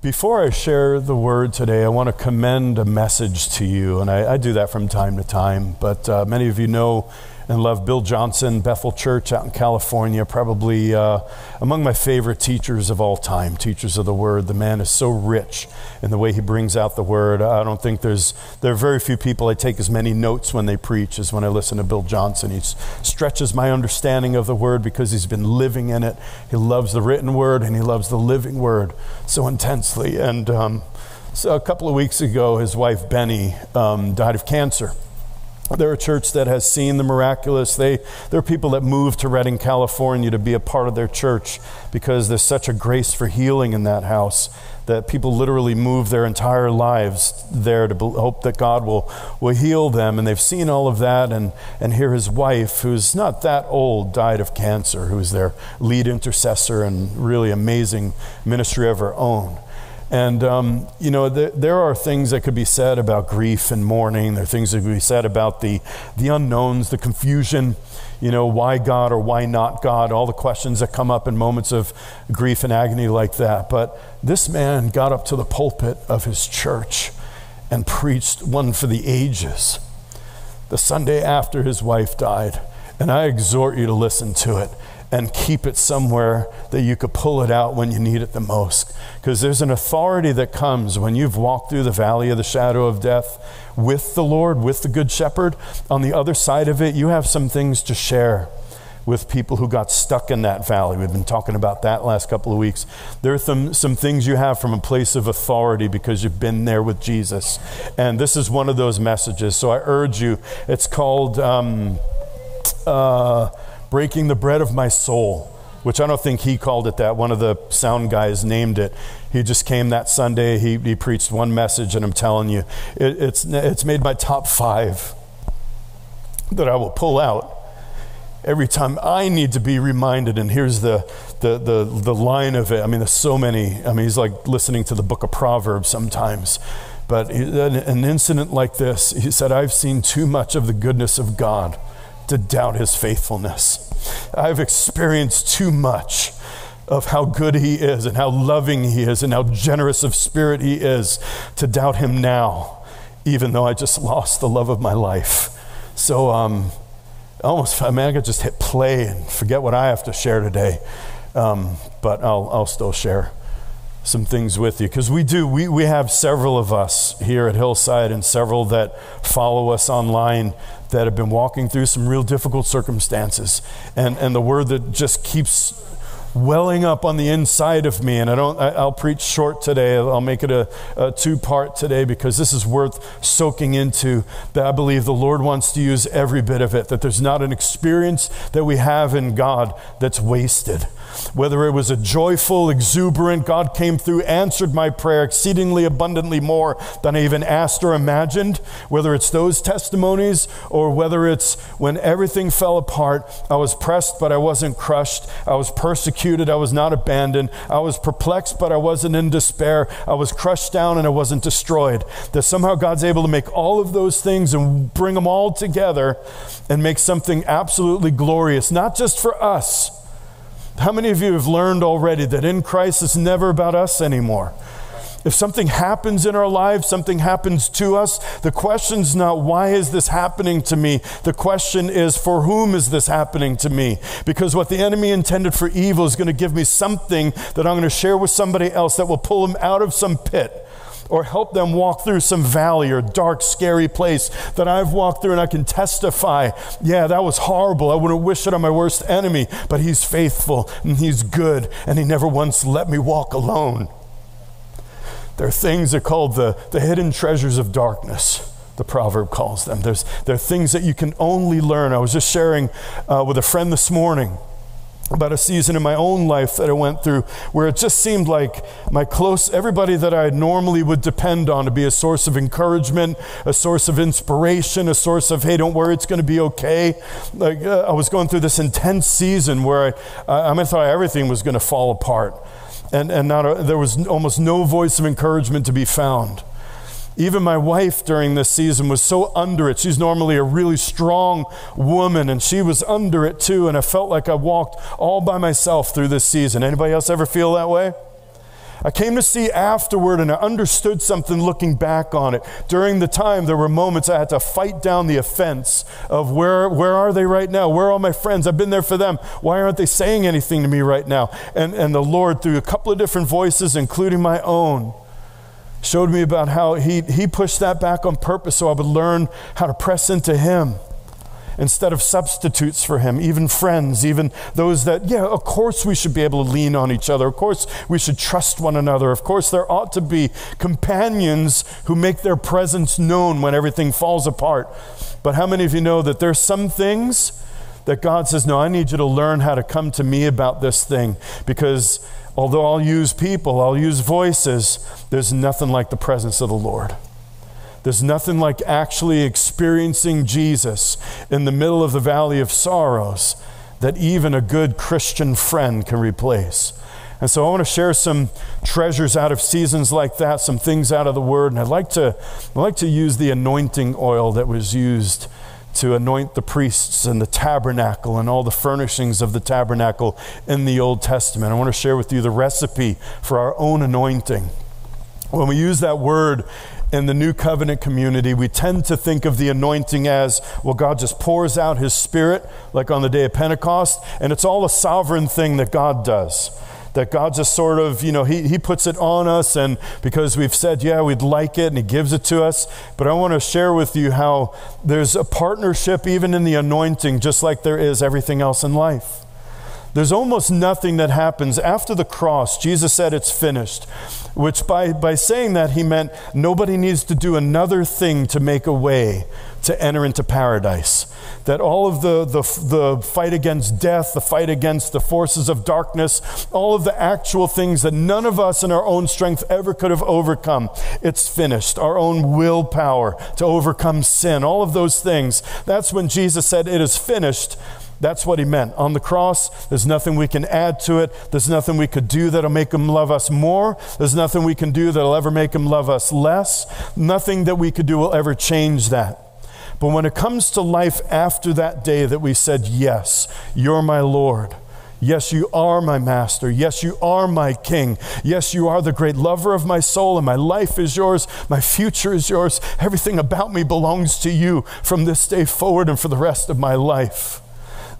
Before I share the word today, I want to commend a message to you, and I, I do that from time to time. But uh, many of you know and love Bill Johnson, Bethel Church out in California, probably uh, among my favorite teachers of all time, teachers of the Word. The man is so rich in the way he brings out the Word. I don't think there's, there are very few people I take as many notes when they preach as when I listen to Bill Johnson. He stretches my understanding of the Word because he's been living in it. He loves the written Word and he loves the living Word so intensely. And um, so a couple of weeks ago, his wife Beni um, died of cancer. They're a church that has seen the miraculous. They, there are people that move to Redding, California to be a part of their church because there's such a grace for healing in that house that people literally move their entire lives there to hope that God will, will heal them. And they've seen all of that. And, and here his wife, who's not that old, died of cancer, who's their lead intercessor and really amazing ministry of her own. And, um, you know, th- there are things that could be said about grief and mourning. There are things that could be said about the, the unknowns, the confusion, you know, why God or why not God, all the questions that come up in moments of grief and agony like that. But this man got up to the pulpit of his church and preached one for the ages the Sunday after his wife died. And I exhort you to listen to it and keep it somewhere that you could pull it out when you need it the most. Because there's an authority that comes when you've walked through the valley of the shadow of death with the Lord, with the Good Shepherd. On the other side of it, you have some things to share with people who got stuck in that valley. We've been talking about that last couple of weeks. There are some, some things you have from a place of authority because you've been there with Jesus. And this is one of those messages. So I urge you, it's called. Um, uh, breaking the bread of my soul, which I don't think he called it that. One of the sound guys named it. He just came that Sunday. He, he preached one message, and I'm telling you, it, it's, it's made my top five that I will pull out every time I need to be reminded. And here's the, the, the, the line of it. I mean, there's so many. I mean, he's like listening to the book of Proverbs sometimes. But an incident like this, he said, I've seen too much of the goodness of God to doubt his faithfulness. I've experienced too much of how good he is and how loving he is and how generous of spirit he is to doubt him now, even though I just lost the love of my life. So, um, almost, I mean, I could just hit play and forget what I have to share today, um, but I'll, I'll still share some things with you because we do we, we have several of us here at hillside and several that follow us online that have been walking through some real difficult circumstances and and the word that just keeps welling up on the inside of me. And I don't, I, will preach short today. I'll make it a, a two part today because this is worth soaking into. That I believe the Lord wants to use every bit of it, that there's not an experience that we have in God that's wasted. Whether it was a joyful, exuberant, God came through, answered my prayer exceedingly abundantly more than I even asked or imagined, whether it's those testimonies or whether it's when everything fell apart, I was pressed, but I wasn't crushed. I was persecuted I was not abandoned. I was perplexed, but I wasn't in despair. I was crushed down and I wasn't destroyed. That somehow God's able to make all of those things and bring them all together and make something absolutely glorious, not just for us. How many of you have learned already that in Christ it's never about us anymore? If something happens in our lives, something happens to us, the question's not why is this happening to me? The question is for whom is this happening to me? Because what the enemy intended for evil is going to give me something that I'm going to share with somebody else that will pull them out of some pit or help them walk through some valley or dark, scary place that I've walked through and I can testify, yeah, that was horrible. I wouldn't wish it on my worst enemy, but He's faithful and He's good and He never once let me walk alone. There are things that are called the, the hidden treasures of darkness, the proverb calls them. There's, there are things that you can only learn. I was just sharing uh, with a friend this morning about a season in my own life that I went through where it just seemed like my close, everybody that I normally would depend on to be a source of encouragement, a source of inspiration, a source of, hey, don't worry, it's going to be okay. Like, uh, I was going through this intense season where I, I, I thought everything was going to fall apart and, and not a, there was almost no voice of encouragement to be found. Even my wife during this season was so under it. She's normally a really strong woman, and she was under it too. And I felt like I walked all by myself through this season. Anybody else ever feel that way? I came to see afterward and I understood something looking back on it. During the time, there were moments I had to fight down the offense of where, where are they right now? Where are all my friends? I've been there for them. Why aren't they saying anything to me right now? And, and the Lord, through a couple of different voices, including my own, showed me about how he, he pushed that back on purpose so I would learn how to press into Him instead of substitutes for him, even friends, even those that, yeah, of course we should be able to lean on each other. Of course we should trust one another. Of course there ought to be companions who make their presence known when everything falls apart. But how many of you know that there's some things that God says, no, I need you to learn how to come to me about this thing because although I'll use people, I'll use voices, there's nothing like the presence of the Lord. There's nothing like actually experiencing Jesus in the middle of the valley of sorrows that even a good Christian friend can replace. And so I want to share some treasures out of seasons like that, some things out of the Word. And I'd like to, I'd like to use the anointing oil that was used to anoint the priests and the tabernacle and all the furnishings of the tabernacle in the Old Testament. I want to share with you the recipe for our own anointing. When we use that word in the new covenant community, we tend to think of the anointing as well, God just pours out his spirit, like on the day of Pentecost, and it's all a sovereign thing that God does. That God just sort of, you know, he, he puts it on us, and because we've said, yeah, we'd like it, and He gives it to us. But I want to share with you how there's a partnership even in the anointing, just like there is everything else in life. There's almost nothing that happens after the cross. Jesus said it's finished, which by, by saying that, he meant nobody needs to do another thing to make a way to enter into paradise. That all of the, the, the fight against death, the fight against the forces of darkness, all of the actual things that none of us in our own strength ever could have overcome, it's finished. Our own willpower to overcome sin, all of those things. That's when Jesus said, It is finished that's what he meant. On the cross, there's nothing we can add to it. There's nothing we could do that'll make him love us more. There's nothing we can do that'll ever make him love us less. Nothing that we could do will ever change that. But when it comes to life after that day that we said, Yes, you're my Lord. Yes, you are my master. Yes, you are my king. Yes, you are the great lover of my soul, and my life is yours. My future is yours. Everything about me belongs to you from this day forward and for the rest of my life.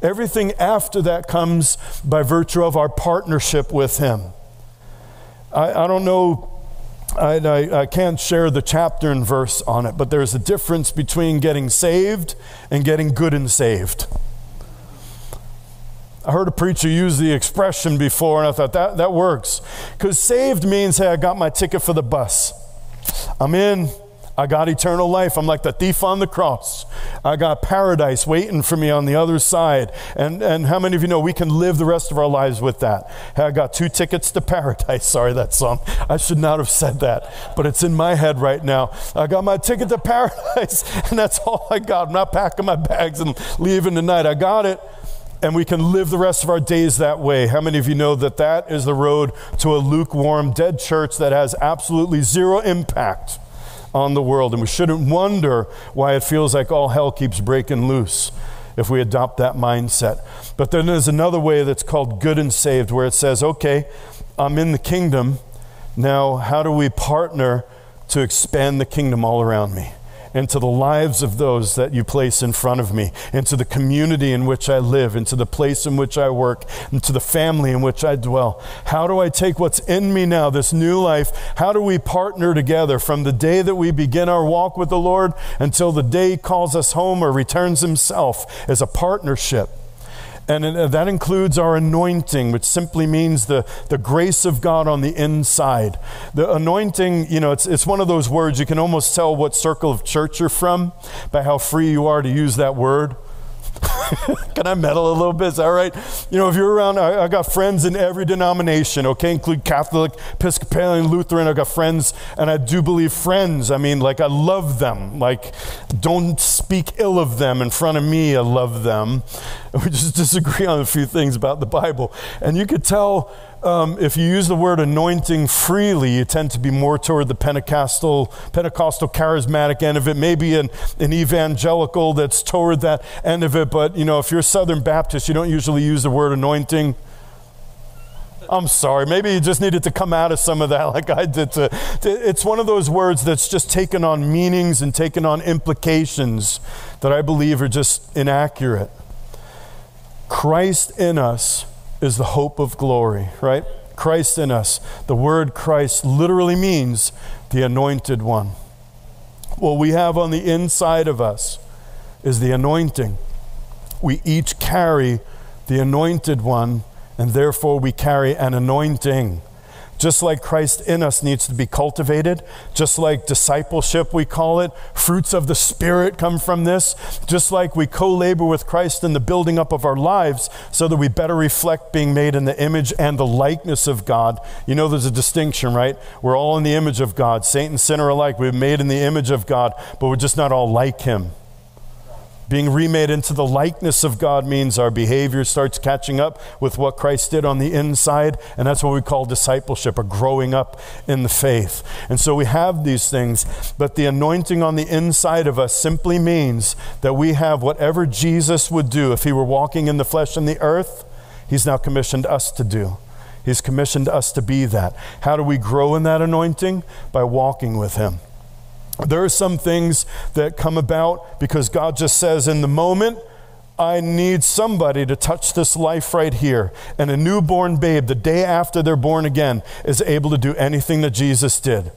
Everything after that comes by virtue of our partnership with Him. I, I don't know, I, I, I can't share the chapter and verse on it, but there's a difference between getting saved and getting good and saved. I heard a preacher use the expression before, and I thought that, that works. Because saved means, hey, I got my ticket for the bus. I'm in, I got eternal life. I'm like the thief on the cross. I got paradise waiting for me on the other side. And, and how many of you know we can live the rest of our lives with that? I got two tickets to paradise. Sorry, that song. I should not have said that, but it's in my head right now. I got my ticket to paradise, and that's all I got. I'm not packing my bags and leaving tonight. I got it and we can live the rest of our days that way. How many of you know that that is the road to a lukewarm, dead church that has absolutely zero impact? On the world. And we shouldn't wonder why it feels like all hell keeps breaking loose if we adopt that mindset. But then there's another way that's called good and saved, where it says, okay, I'm in the kingdom. Now, how do we partner to expand the kingdom all around me? Into the lives of those that you place in front of me, into the community in which I live, into the place in which I work, into the family in which I dwell. How do I take what's in me now, this new life? How do we partner together from the day that we begin our walk with the Lord until the day He calls us home or returns Himself as a partnership? And uh, that includes our anointing, which simply means the, the grace of God on the inside. The anointing, you know, it's, it's one of those words you can almost tell what circle of church you're from by how free you are to use that word. Can I meddle a little bit? Is that right? You know, if you're around, I, I, got friends in every denomination, okay, include Catholic, Episcopalian, Lutheran. I got friends, and I do believe friends. I mean, like, I love them. Like, don't speak ill of them in front of me. I love them. We just disagree on a few things about the Bible. And you could tell um, if you use the word anointing freely, you tend to be more toward the Pentecostal, Pentecostal charismatic end of it, maybe an, an evangelical that's toward that end of it. But, you know, if you're Southern Baptist, you don't usually use the word anointing. I'm sorry. Maybe you just needed to come out of some of that like I did. To, to, it's one of those words that's just taken on meanings and taken on implications that I believe are just inaccurate. Christ in us is the hope of glory, right? Christ in us. The word Christ literally means the anointed one. What we have on the inside of us is the anointing. We each carry the anointed one, and therefore we carry an anointing. Just like Christ in us needs to be cultivated, just like discipleship, we call it, fruits of the Spirit come from this, just like we co labor with Christ in the building up of our lives so that we better reflect being made in the image and the likeness of God. You know, there's a distinction, right? We're all in the image of God. Saint and sinner alike, we're made in the image of God, but we're just not all like Him. Being remade into the likeness of God means our behavior starts catching up with what Christ did on the inside, and that's what we call discipleship or growing up in the faith. And so we have these things, but the anointing on the inside of us simply means that we have whatever Jesus would do if he were walking in the flesh and the earth, he's now commissioned us to do. He's commissioned us to be that. How do we grow in that anointing? By walking with him. There are some things that come about because God just says, in the moment, I need somebody to touch this life right here. And a newborn babe, the day after they're born again, is able to do anything that Jesus did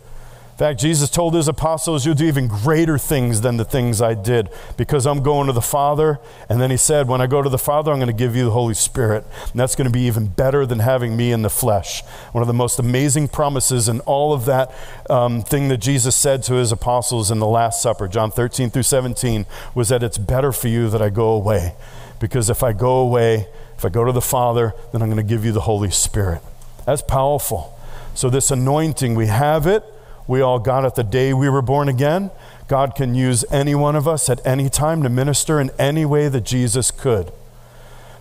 fact, Jesus told his apostles, You'll do even greater things than the things I did because I'm going to the Father. And then he said, When I go to the Father, I'm going to give you the Holy Spirit. And that's going to be even better than having me in the flesh. One of the most amazing promises in all of that um, thing that Jesus said to his apostles in the Last Supper, John 13 through 17, was that it's better for you that I go away. Because if I go away, if I go to the Father, then I'm going to give you the Holy Spirit. That's powerful. So, this anointing, we have it we all got it the day we were born again. God can use any one of us at any time to minister in any way that Jesus could.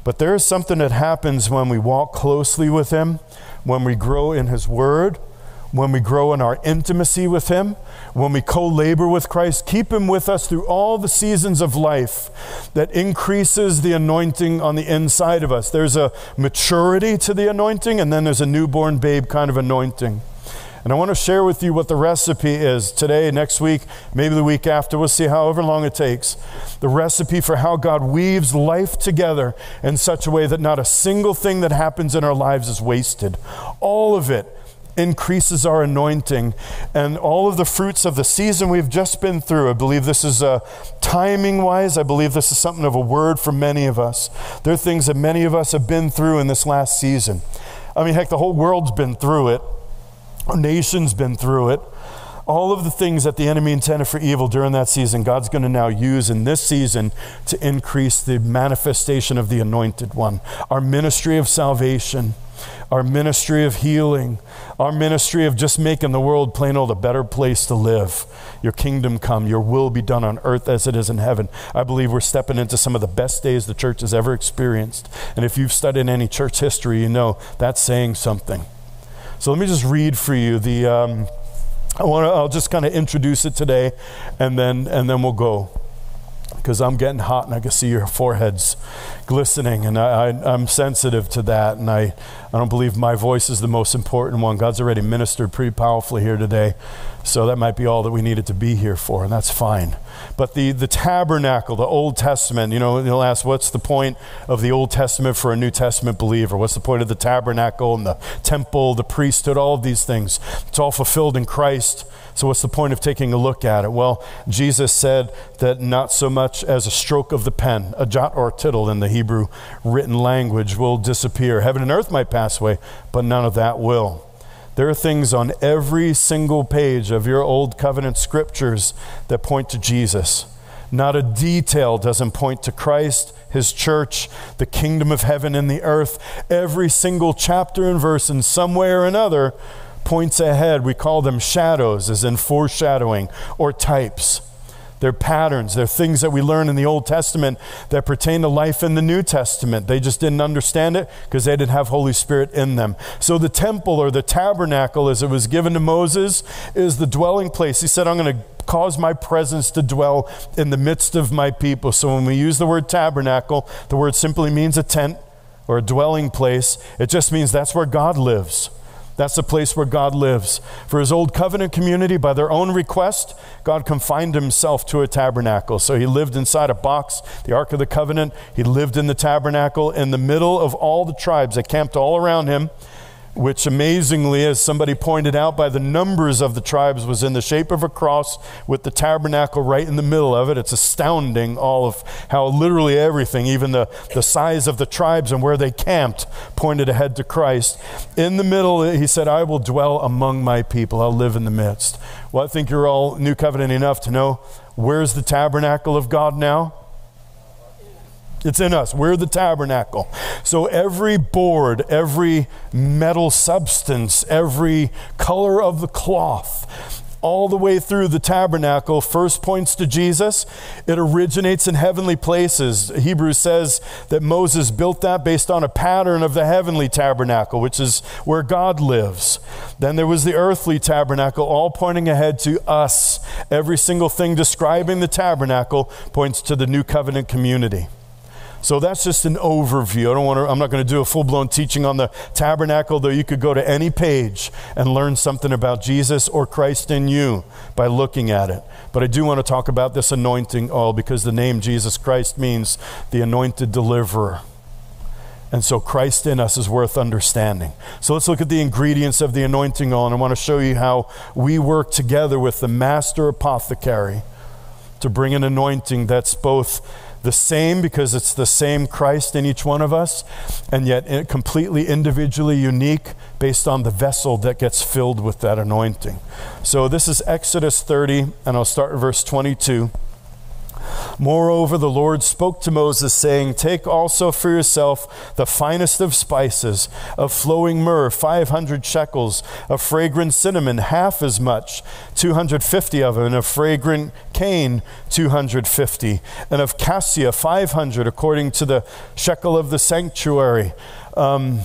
But there is something that happens when we walk closely with Him, when we grow in His Word, when we grow in our intimacy with Him, when we co labor with Christ, keep Him with us through all the seasons of life that increases the anointing on the inside of us. There's a maturity to the anointing, and then there's a newborn babe kind of anointing. And I want to share with you what the recipe is today, next week, maybe the week after. We'll see however long it takes. The recipe for how God weaves life together in such a way that not a single thing that happens in our lives is wasted. All of it increases our anointing and all of the fruits of the season we've just been through. I believe this is uh, timing wise, I believe this is something of a word for many of us. There are things that many of us have been through in this last season. I mean, heck, the whole world's been through it. Our nation's been through it. All of the things that the enemy intended for evil during that season, God's going to now use in this season to increase the manifestation of the anointed one. Our ministry of salvation, our ministry of healing, our ministry of just making the world plain old a better place to live. Your kingdom come, your will be done on earth as it is in heaven. I believe we're stepping into some of the best days the church has ever experienced. And if you've studied any church history, you know that's saying something. So let me just read for you the. Um, I want to. I'll just kind of introduce it today, and then and then we'll go because I'm getting hot and I can see your foreheads glistening, and I, I, am sensitive to that. And I, I don't believe my voice is the most important one. God's already ministered pretty powerfully here today, so that might be all that we needed to be here for, and that's fine. But the, the tabernacle, the Old Testament, you know, you'll ask, what's the point of the Old Testament for a New Testament believer? What's the point of the tabernacle and the temple, the priesthood, all of these things? It's all fulfilled in Christ. So, what's the point of taking a look at it? Well, Jesus said that not so much as a stroke of the pen, a jot or a tittle in the Hebrew written language will disappear. Heaven and earth might pass away, but none of that will. There are things on every single page of your Old Covenant scriptures that point to Jesus. Not a detail doesn't point to Christ, His church, the kingdom of heaven and the earth. Every single chapter and verse, in some way or another, points ahead. We call them shadows, as in foreshadowing, or types. They're patterns. They're things that we learn in the Old Testament that pertain to life in the New Testament. They just didn't understand it because they didn't have Holy Spirit in them. So the temple or the tabernacle, as it was given to Moses, is the dwelling place. He said, I'm going to cause my presence to dwell in the midst of my people. So when we use the word tabernacle, the word simply means a tent or a dwelling place. It just means that's where God lives. That's the place where God lives. For his old covenant community, by their own request, God confined himself to a tabernacle. So he lived inside a box, the Ark of the Covenant. He lived in the tabernacle in the middle of all the tribes that camped all around him which amazingly, as somebody pointed out, by the numbers of the tribes, was in the shape of a cross with the tabernacle right in the middle of it. It's astounding, all of how literally everything, even the, the size of the tribes and where they camped, pointed ahead to Christ. In the middle, he said, I will dwell among my people, I'll live in the midst. Well, I think you're all New Covenant enough to know where's the tabernacle of God now? It's in us. We're the tabernacle. So every board, every metal substance, every color of the cloth, all the way through the tabernacle first points to Jesus. It originates in heavenly places. Hebrews says that Moses built that based on a pattern of the heavenly tabernacle, which is where God lives. Then there was the earthly tabernacle, all pointing ahead to us. Every single thing describing the tabernacle points to the new covenant community. So that's just an overview. I don't want to, I'm not going to do a full blown teaching on the tabernacle, though you could go to any page and learn something about Jesus or Christ in you by looking at it. But I do want to talk about this anointing oil because the name Jesus Christ means the anointed deliverer. And so Christ in us is worth understanding. So let's look at the ingredients of the anointing oil. And I want to show you how we work together with the master apothecary to bring an anointing that's both the same because it's the same Christ in each one of us, and yet completely individually unique based on the vessel that gets filled with that anointing. So this is Exodus 30, and I'll start at verse 22. Moreover, the Lord spoke to Moses, saying, Take also for yourself the finest of spices, of flowing myrrh, 500 shekels, of fragrant cinnamon, half as much, 250 of them, and of fragrant cane, 250, and of cassia, 500, according to the shekel of the sanctuary. Um,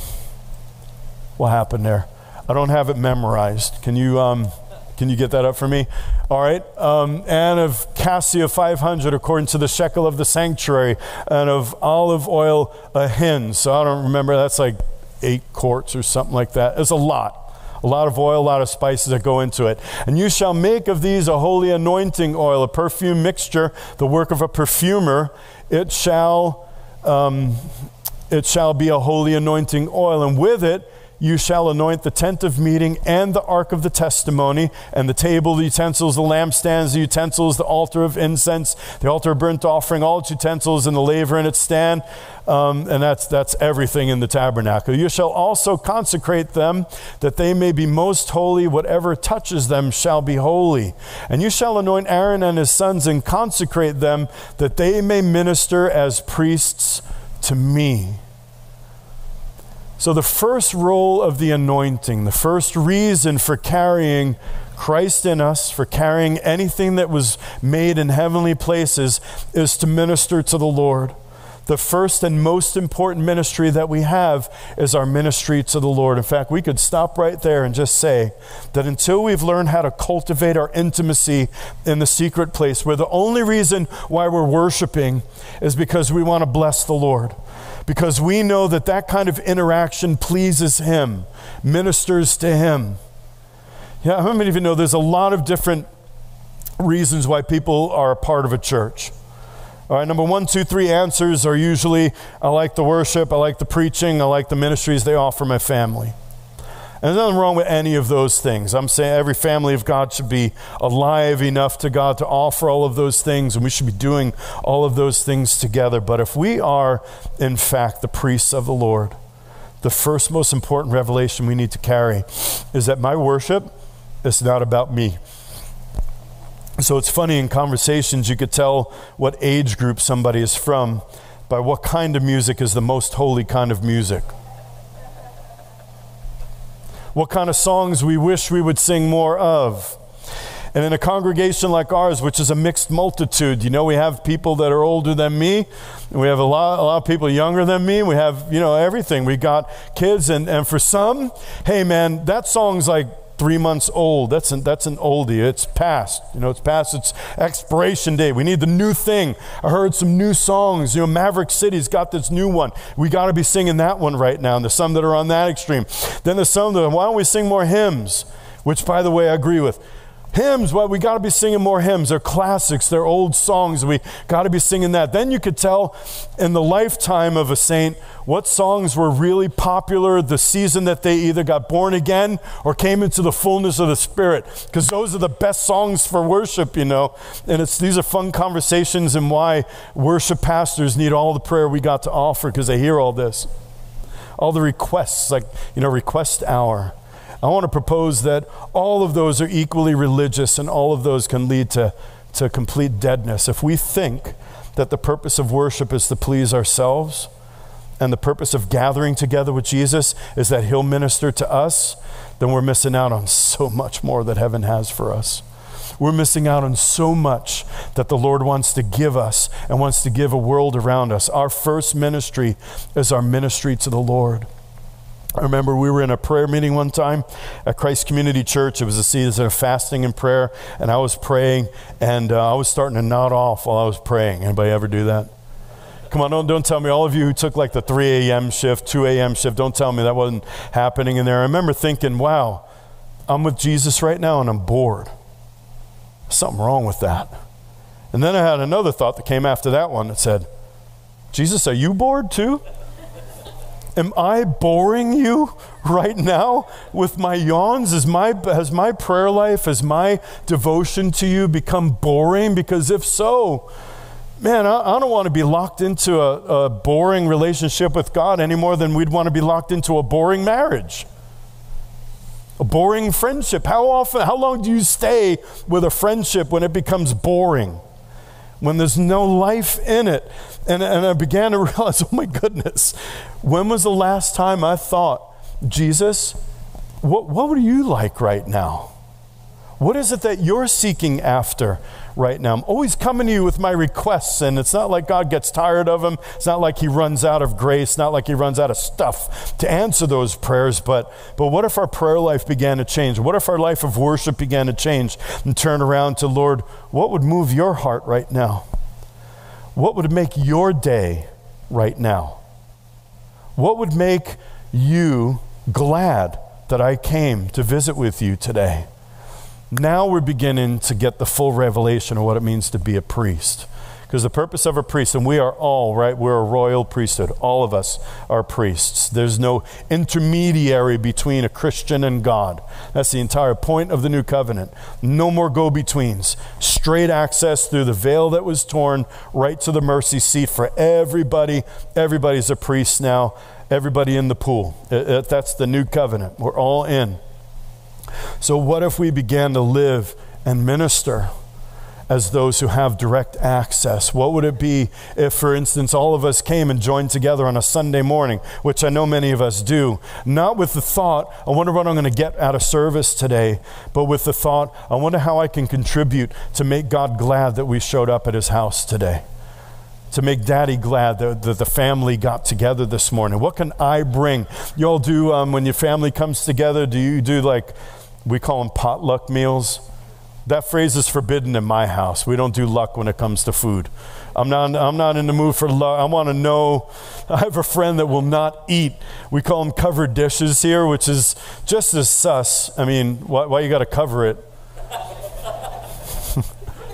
what happened there? I don't have it memorized. Can you. Um, can you get that up for me? All right. Um, and of cassia 500 according to the shekel of the sanctuary, and of olive oil a hin. So I don't remember, that's like eight quarts or something like that. It's a lot. A lot of oil, a lot of spices that go into it. And you shall make of these a holy anointing oil, a perfume mixture, the work of a perfumer. It shall, um, it shall be a holy anointing oil. And with it, you shall anoint the tent of meeting and the ark of the testimony, and the table, the utensils, the lampstands, the utensils, the altar of incense, the altar of burnt offering, all its utensils, and the laver in its stand. Um, and that's, that's everything in the tabernacle. You shall also consecrate them that they may be most holy. Whatever touches them shall be holy. And you shall anoint Aaron and his sons and consecrate them that they may minister as priests to me. So, the first role of the anointing, the first reason for carrying Christ in us, for carrying anything that was made in heavenly places, is to minister to the Lord. The first and most important ministry that we have is our ministry to the Lord. In fact, we could stop right there and just say that until we've learned how to cultivate our intimacy in the secret place, where the only reason why we're worshiping is because we want to bless the Lord because we know that that kind of interaction pleases Him, ministers to Him. Yeah, how many of you know there's a lot of different reasons why people are a part of a church? All right, number one, two, three answers are usually I like the worship, I like the preaching, I like the ministries they offer my family. And there's nothing wrong with any of those things. I'm saying every family of God should be alive enough to God to offer all of those things, and we should be doing all of those things together. But if we are, in fact, the priests of the Lord, the first most important revelation we need to carry is that my worship is not about me. So it's funny in conversations, you could tell what age group somebody is from by what kind of music is the most holy kind of music what kind of songs we wish we would sing more of. And in a congregation like ours, which is a mixed multitude, you know, we have people that are older than me, we have a lot, a lot of people younger than me. We have, you know, everything. We got kids, and, and for some, hey man, that song's like three months old. That's an, that's an oldie. It's past. You know, it's past its expiration date. We need the new thing. I heard some new songs. You know, Maverick City's got this new one. We got to be singing that one right now. And there's some that are on that extreme. Then there's some that, why don't we sing more hymns? Which, by the way, I agree with. Hymns, well, we got to be singing more hymns. They're classics, they're old songs. We got to be singing that. Then you could tell in the lifetime of a saint what songs were really popular the season that they either got born again or came into the fullness of the Spirit. Because those are the best songs for worship, you know. And it's, these are fun conversations and why worship pastors need all the prayer we got to offer because they hear all this. All the requests, like, you know, request hour. I want to propose that all of those are equally religious and all of those can lead to, to complete deadness. If we think that the purpose of worship is to please ourselves and the purpose of gathering together with Jesus is that He'll minister to us, then we're missing out on so much more that heaven has for us. We're missing out on so much that the Lord wants to give us and wants to give a world around us. Our first ministry is our ministry to the Lord. I remember we were in a prayer meeting one time at Christ Community Church. It was a season of fasting and prayer, and I was praying, and uh, I was starting to nod off while I was praying. Anybody ever do that? Come on, don't, don't tell me, all of you who took like the 3 a.m. shift, 2 a.m. shift, don't tell me that wasn't happening in there. I remember thinking, wow, I'm with Jesus right now and I'm bored. Something wrong with that. And then I had another thought that came after that one that said, Jesus, are you bored too? Am I boring you right now with my yawns? Is my, has my prayer life, has my devotion to you become boring? Because if so, man, I, I don't want to be locked into a, a boring relationship with God any more than we'd want to be locked into a boring marriage. A boring friendship. How often, how long do you stay with a friendship when it becomes boring? When there's no life in it. And, and I began to realize, oh my goodness, when was the last time I thought, Jesus, what, what would you like right now? What is it that you're seeking after right now? I'm always coming to you with my requests, and it's not like God gets tired of them. It's not like He runs out of grace, not like He runs out of stuff to answer those prayers. But, but what if our prayer life began to change? What if our life of worship began to change and turn around to, Lord, what would move your heart right now? What would make your day right now? What would make you glad that I came to visit with you today? Now we're beginning to get the full revelation of what it means to be a priest. Because the purpose of a priest, and we are all, right? We're a royal priesthood. All of us are priests. There's no intermediary between a Christian and God. That's the entire point of the new covenant. No more go betweens. Straight access through the veil that was torn right to the mercy seat for everybody. Everybody's a priest now. Everybody in the pool. That's the new covenant. We're all in. So, what if we began to live and minister as those who have direct access? What would it be if, for instance, all of us came and joined together on a Sunday morning, which I know many of us do, not with the thought, I wonder what I'm going to get out of service today, but with the thought, I wonder how I can contribute to make God glad that we showed up at his house today? to make daddy glad that, the family got together this morning? What can I bring? You all do, um, when your family comes together, do you do like we call them potluck meals. That phrase is forbidden in my house. We don't do luck when it comes to food. I'm not, I'm not in the mood for luck. I want to know. I have a friend that will not eat. We call them covered dishes here, which is just as sus. I mean, why, why you got to cover it?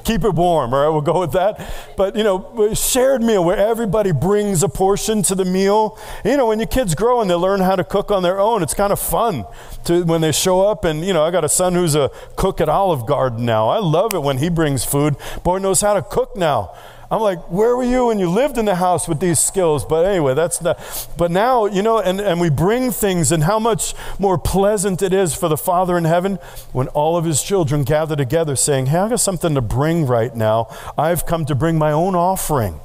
Keep it warm. All right, we'll go with that. But, you know, shared meal where everybody brings a portion to the meal. You know, when your kids grow and they learn how to cook on their own, it's kind of fun to when they show up. And, you know, I got a son who's a cook at Olive Garden now. I love it when he brings food. Boy knows how to cook now. I'm like, where were you when you lived in the house with these skills? But anyway, that's not. But now, you know, and, and we bring things, and how much more pleasant it is for the Father in heaven when all of his children gather together saying, Hey, I got something to bring right now. I've come to bring my own offering.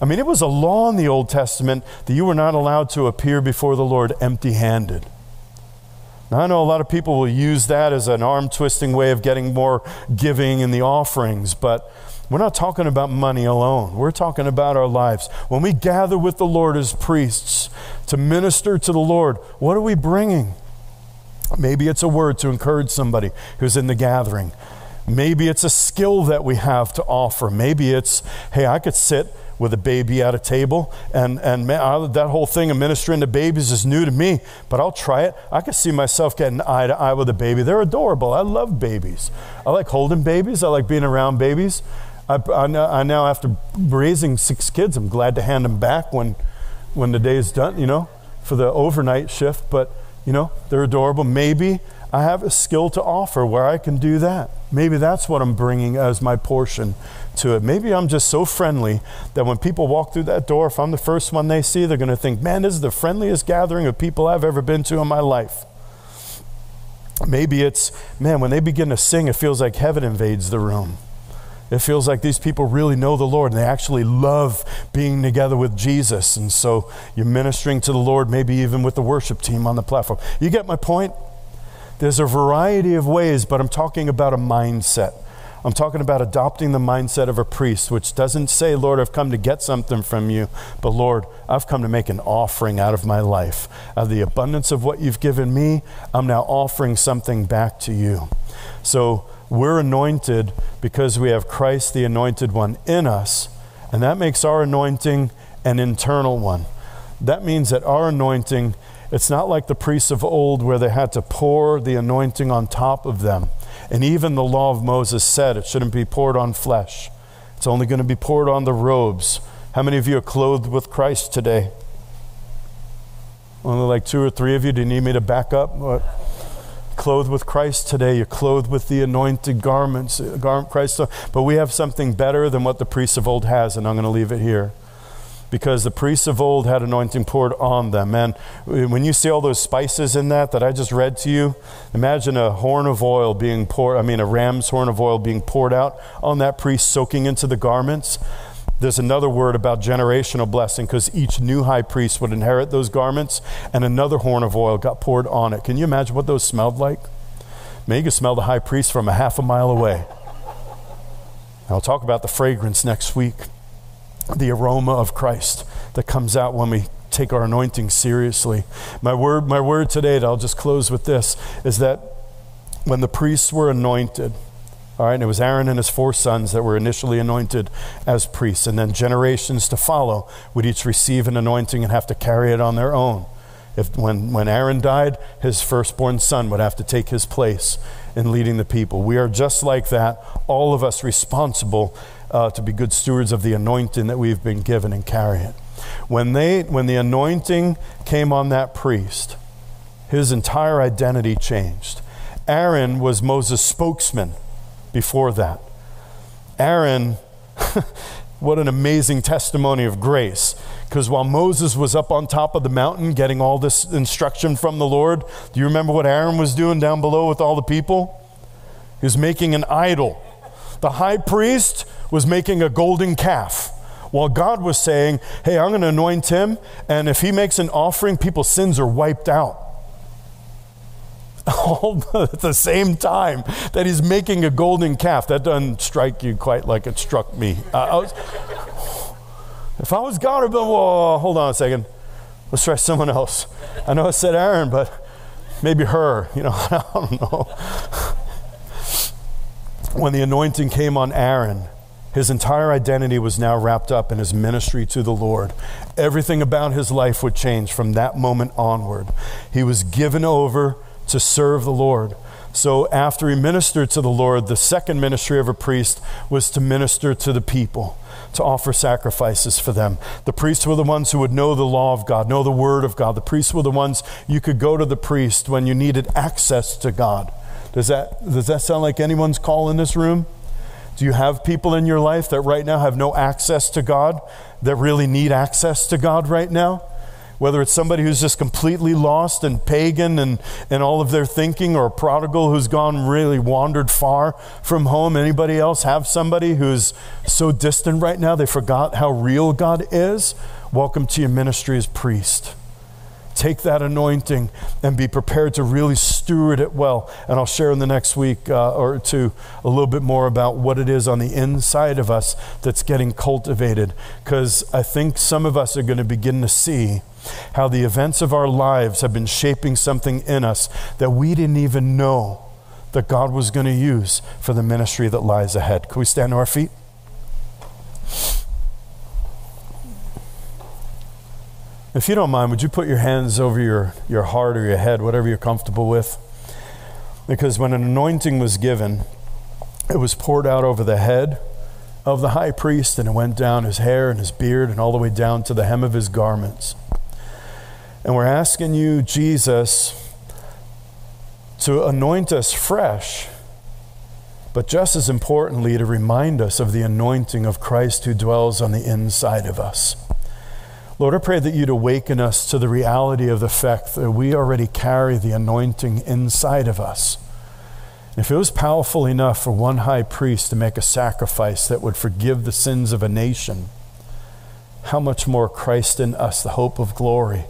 I mean, it was a law in the Old Testament that you were not allowed to appear before the Lord empty handed. Now, I know a lot of people will use that as an arm twisting way of getting more giving in the offerings, but we're not talking about money alone. We're talking about our lives. When we gather with the Lord as priests to minister to the Lord, what are we bringing? Maybe it's a word to encourage somebody who's in the gathering. Maybe it's a skill that we have to offer. Maybe it's, hey, I could sit with a baby at a table, and, and man, I, that whole thing of ministering to babies is new to me, but I'll try it. I can see myself getting eye to eye with a baby. They're adorable. I love babies. I like holding babies, I like being around babies. I, I, I now, after raising six kids, I'm glad to hand them back when, when the day is done, you know, for the overnight shift, but, you know, they're adorable. Maybe I have a skill to offer where I can do that. Maybe that's what I'm bringing as my portion to it. Maybe I'm just so friendly that when people walk through that door, if I'm the first one they see, they're going to think, man, this is the friendliest gathering of people I've ever been to in my life. Maybe it's, man, when they begin to sing, it feels like heaven invades the room. It feels like these people really know the Lord and they actually love being together with Jesus. And so you're ministering to the Lord, maybe even with the worship team on the platform. You get my point? There's a variety of ways, but I'm talking about a mindset. I'm talking about adopting the mindset of a priest, which doesn't say, Lord, I've come to get something from you, but Lord, I've come to make an offering out of my life. Out of the abundance of what you've given me, I'm now offering something back to you. So we're anointed because we have Christ, the anointed one, in us, and that makes our anointing an internal one. That means that our anointing it's not like the priests of old where they had to pour the anointing on top of them. And even the law of Moses said it shouldn't be poured on flesh, it's only going to be poured on the robes. How many of you are clothed with Christ today? Only like two or three of you. Do you need me to back up? What? Clothed with Christ today. You're clothed with the anointed garments, uh, garment Christ. But we have something better than what the priests of old has, and I'm going to leave it here because the priests of old had anointing poured on them. And when you see all those spices in that that I just read to you, imagine a horn of oil being poured, I mean, a ram's horn of oil being poured out on that priest, soaking into the garments. There's another word about generational blessing because each new high priest would inherit those garments, and another horn of oil got poured on it. Can you imagine what those smelled like? Man, you could smell the high priest from a half a mile away. I'll talk about the fragrance next week the aroma of Christ that comes out when we take our anointing seriously. My word, my word today, and I'll just close with this, is that when the priests were anointed, all right, and it was Aaron and his four sons that were initially anointed as priests, and then generations to follow would each receive an anointing and have to carry it on their own. If, when, when Aaron died, his firstborn son would have to take his place in leading the people. We are just like that, all of us responsible uh, to be good stewards of the anointing that we've been given and carry it. When, they, when the anointing came on that priest, his entire identity changed. Aaron was Moses' spokesman before that. Aaron, what an amazing testimony of grace. Because while Moses was up on top of the mountain getting all this instruction from the Lord, do you remember what Aaron was doing down below with all the people? He was making an idol. The high priest was making a golden calf while God was saying, Hey, I'm going to anoint him, and if he makes an offering, people's sins are wiped out. All at the same time that he's making a golden calf. That doesn't strike you quite like it struck me. Uh, was, if I was God, I'd be, like, whoa, hold on a second. Let's try someone else. I know I said Aaron, but maybe her. You know, I don't know. When the anointing came on Aaron, his entire identity was now wrapped up in his ministry to the Lord. Everything about his life would change from that moment onward. He was given over to serve the Lord. So, after he ministered to the Lord, the second ministry of a priest was to minister to the people, to offer sacrifices for them. The priests were the ones who would know the law of God, know the word of God. The priests were the ones you could go to the priest when you needed access to God. Does that, does that sound like anyone's call in this room? Do you have people in your life that right now have no access to God, that really need access to God right now? Whether it's somebody who's just completely lost and pagan and, and all of their thinking, or a prodigal who's gone really wandered far from home. Anybody else have somebody who's so distant right now they forgot how real God is? Welcome to your ministry as priest take that anointing and be prepared to really steward it well. And I'll share in the next week uh, or two a little bit more about what it is on the inside of us that's getting cultivated. Because I think some of us are going to begin to see how the events of our lives have been shaping something in us that we didn't even know that God was going to use for the ministry that lies ahead. Can we stand to our feet? If you don't mind, would you put your hands over your, your heart or your head, whatever you're comfortable with? Because when an anointing was given, it was poured out over the head of the high priest, and it went down his hair and his beard and all the way down to the hem of his garments. And we're asking you, Jesus, to anoint us fresh, but just as importantly, to remind us of the anointing of Christ who dwells on the inside of us. Lord, I pray that you'd awaken us to the reality of the fact that we already carry the anointing inside of us. If it was powerful enough for one high priest to make a sacrifice that would forgive the sins of a nation, how much more Christ in us, the hope of glory,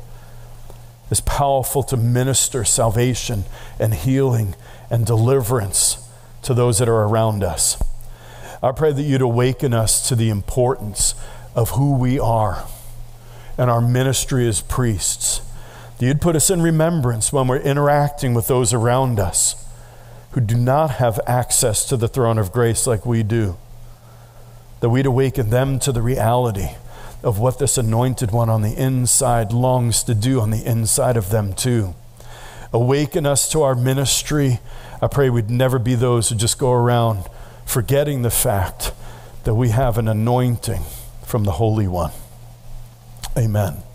is powerful to minister salvation and healing and deliverance to those that are around us. I pray that you'd awaken us to the importance of who we are and our ministry as priests. That you'd put us in remembrance when we're interacting with those around us who do not have access to the throne of grace like we do. That we'd awaken them to the reality of what this anointed one on the inside longs to do on the inside of them, too. Awaken us to our ministry. I pray we'd never be those who just go around forgetting the fact that we have an anointing from the Holy One. Amen.